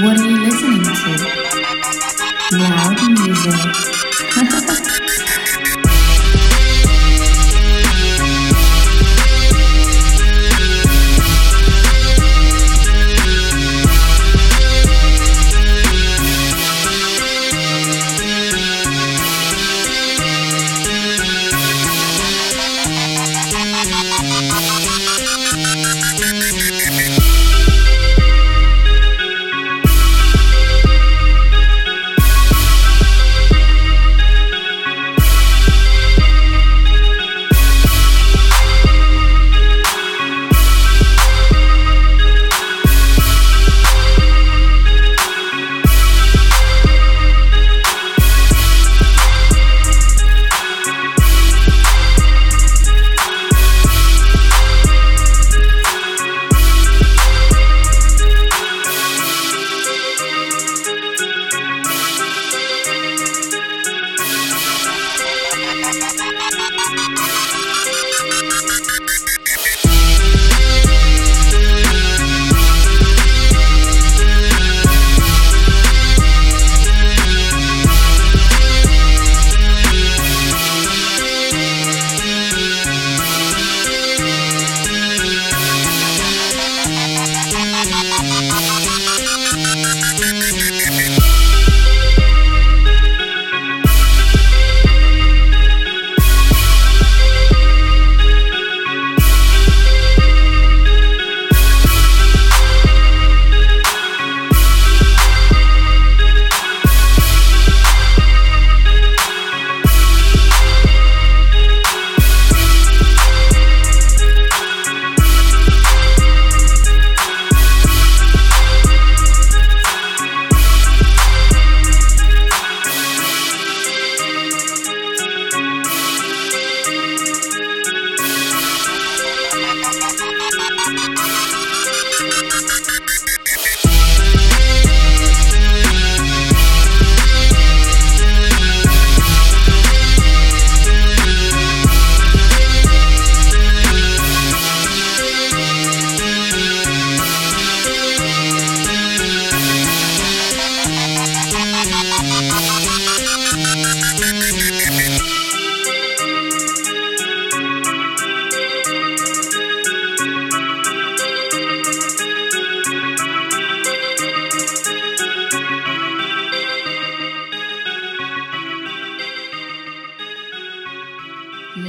What are you listening to? Loud music.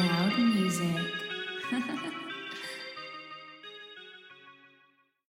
loud music.